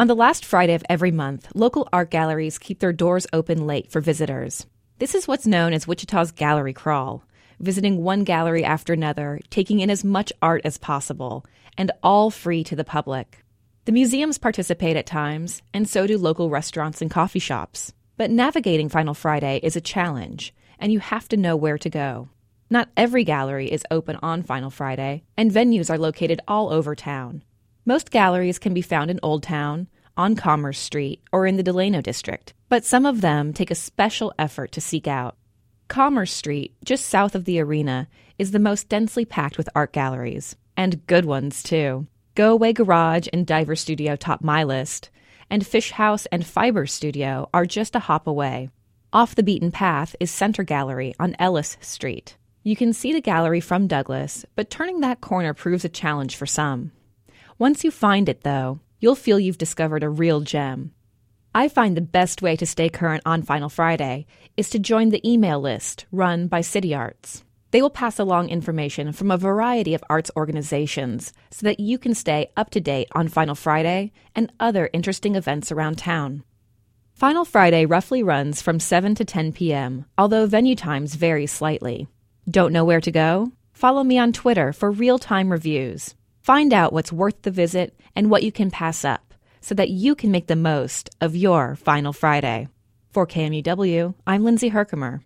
On the last Friday of every month, local art galleries keep their doors open late for visitors. This is what's known as Wichita's Gallery Crawl, visiting one gallery after another, taking in as much art as possible, and all free to the public. The museums participate at times, and so do local restaurants and coffee shops. But navigating Final Friday is a challenge, and you have to know where to go. Not every gallery is open on Final Friday, and venues are located all over town. Most galleries can be found in Old Town, on Commerce Street, or in the Delano District, but some of them take a special effort to seek out. Commerce Street, just south of the arena, is the most densely packed with art galleries, and good ones too. Go Away Garage and Diver Studio top my list, and Fisch Haus and Fiber Studio are just a hop away. Off the beaten path is Center Gallery on Ellis Street. You can see the gallery from Douglas, but turning that corner proves a challenge for some. Once you find it, though, you'll feel you've discovered a real gem. I find the best way to stay current on Final Friday is to join the email list run by City Arts. They will pass along information from a variety of arts organizations so that you can stay up to date on Final Friday and other interesting events around town. Final Friday roughly runs from 7 to 10 p.m., although venue times vary slightly. Don't know where to go? Follow me on Twitter for real time reviews. Find out what's worth the visit and what you can pass up so that you can make the most of your Final Friday. For KMUW, I'm Lindsay Herkimer.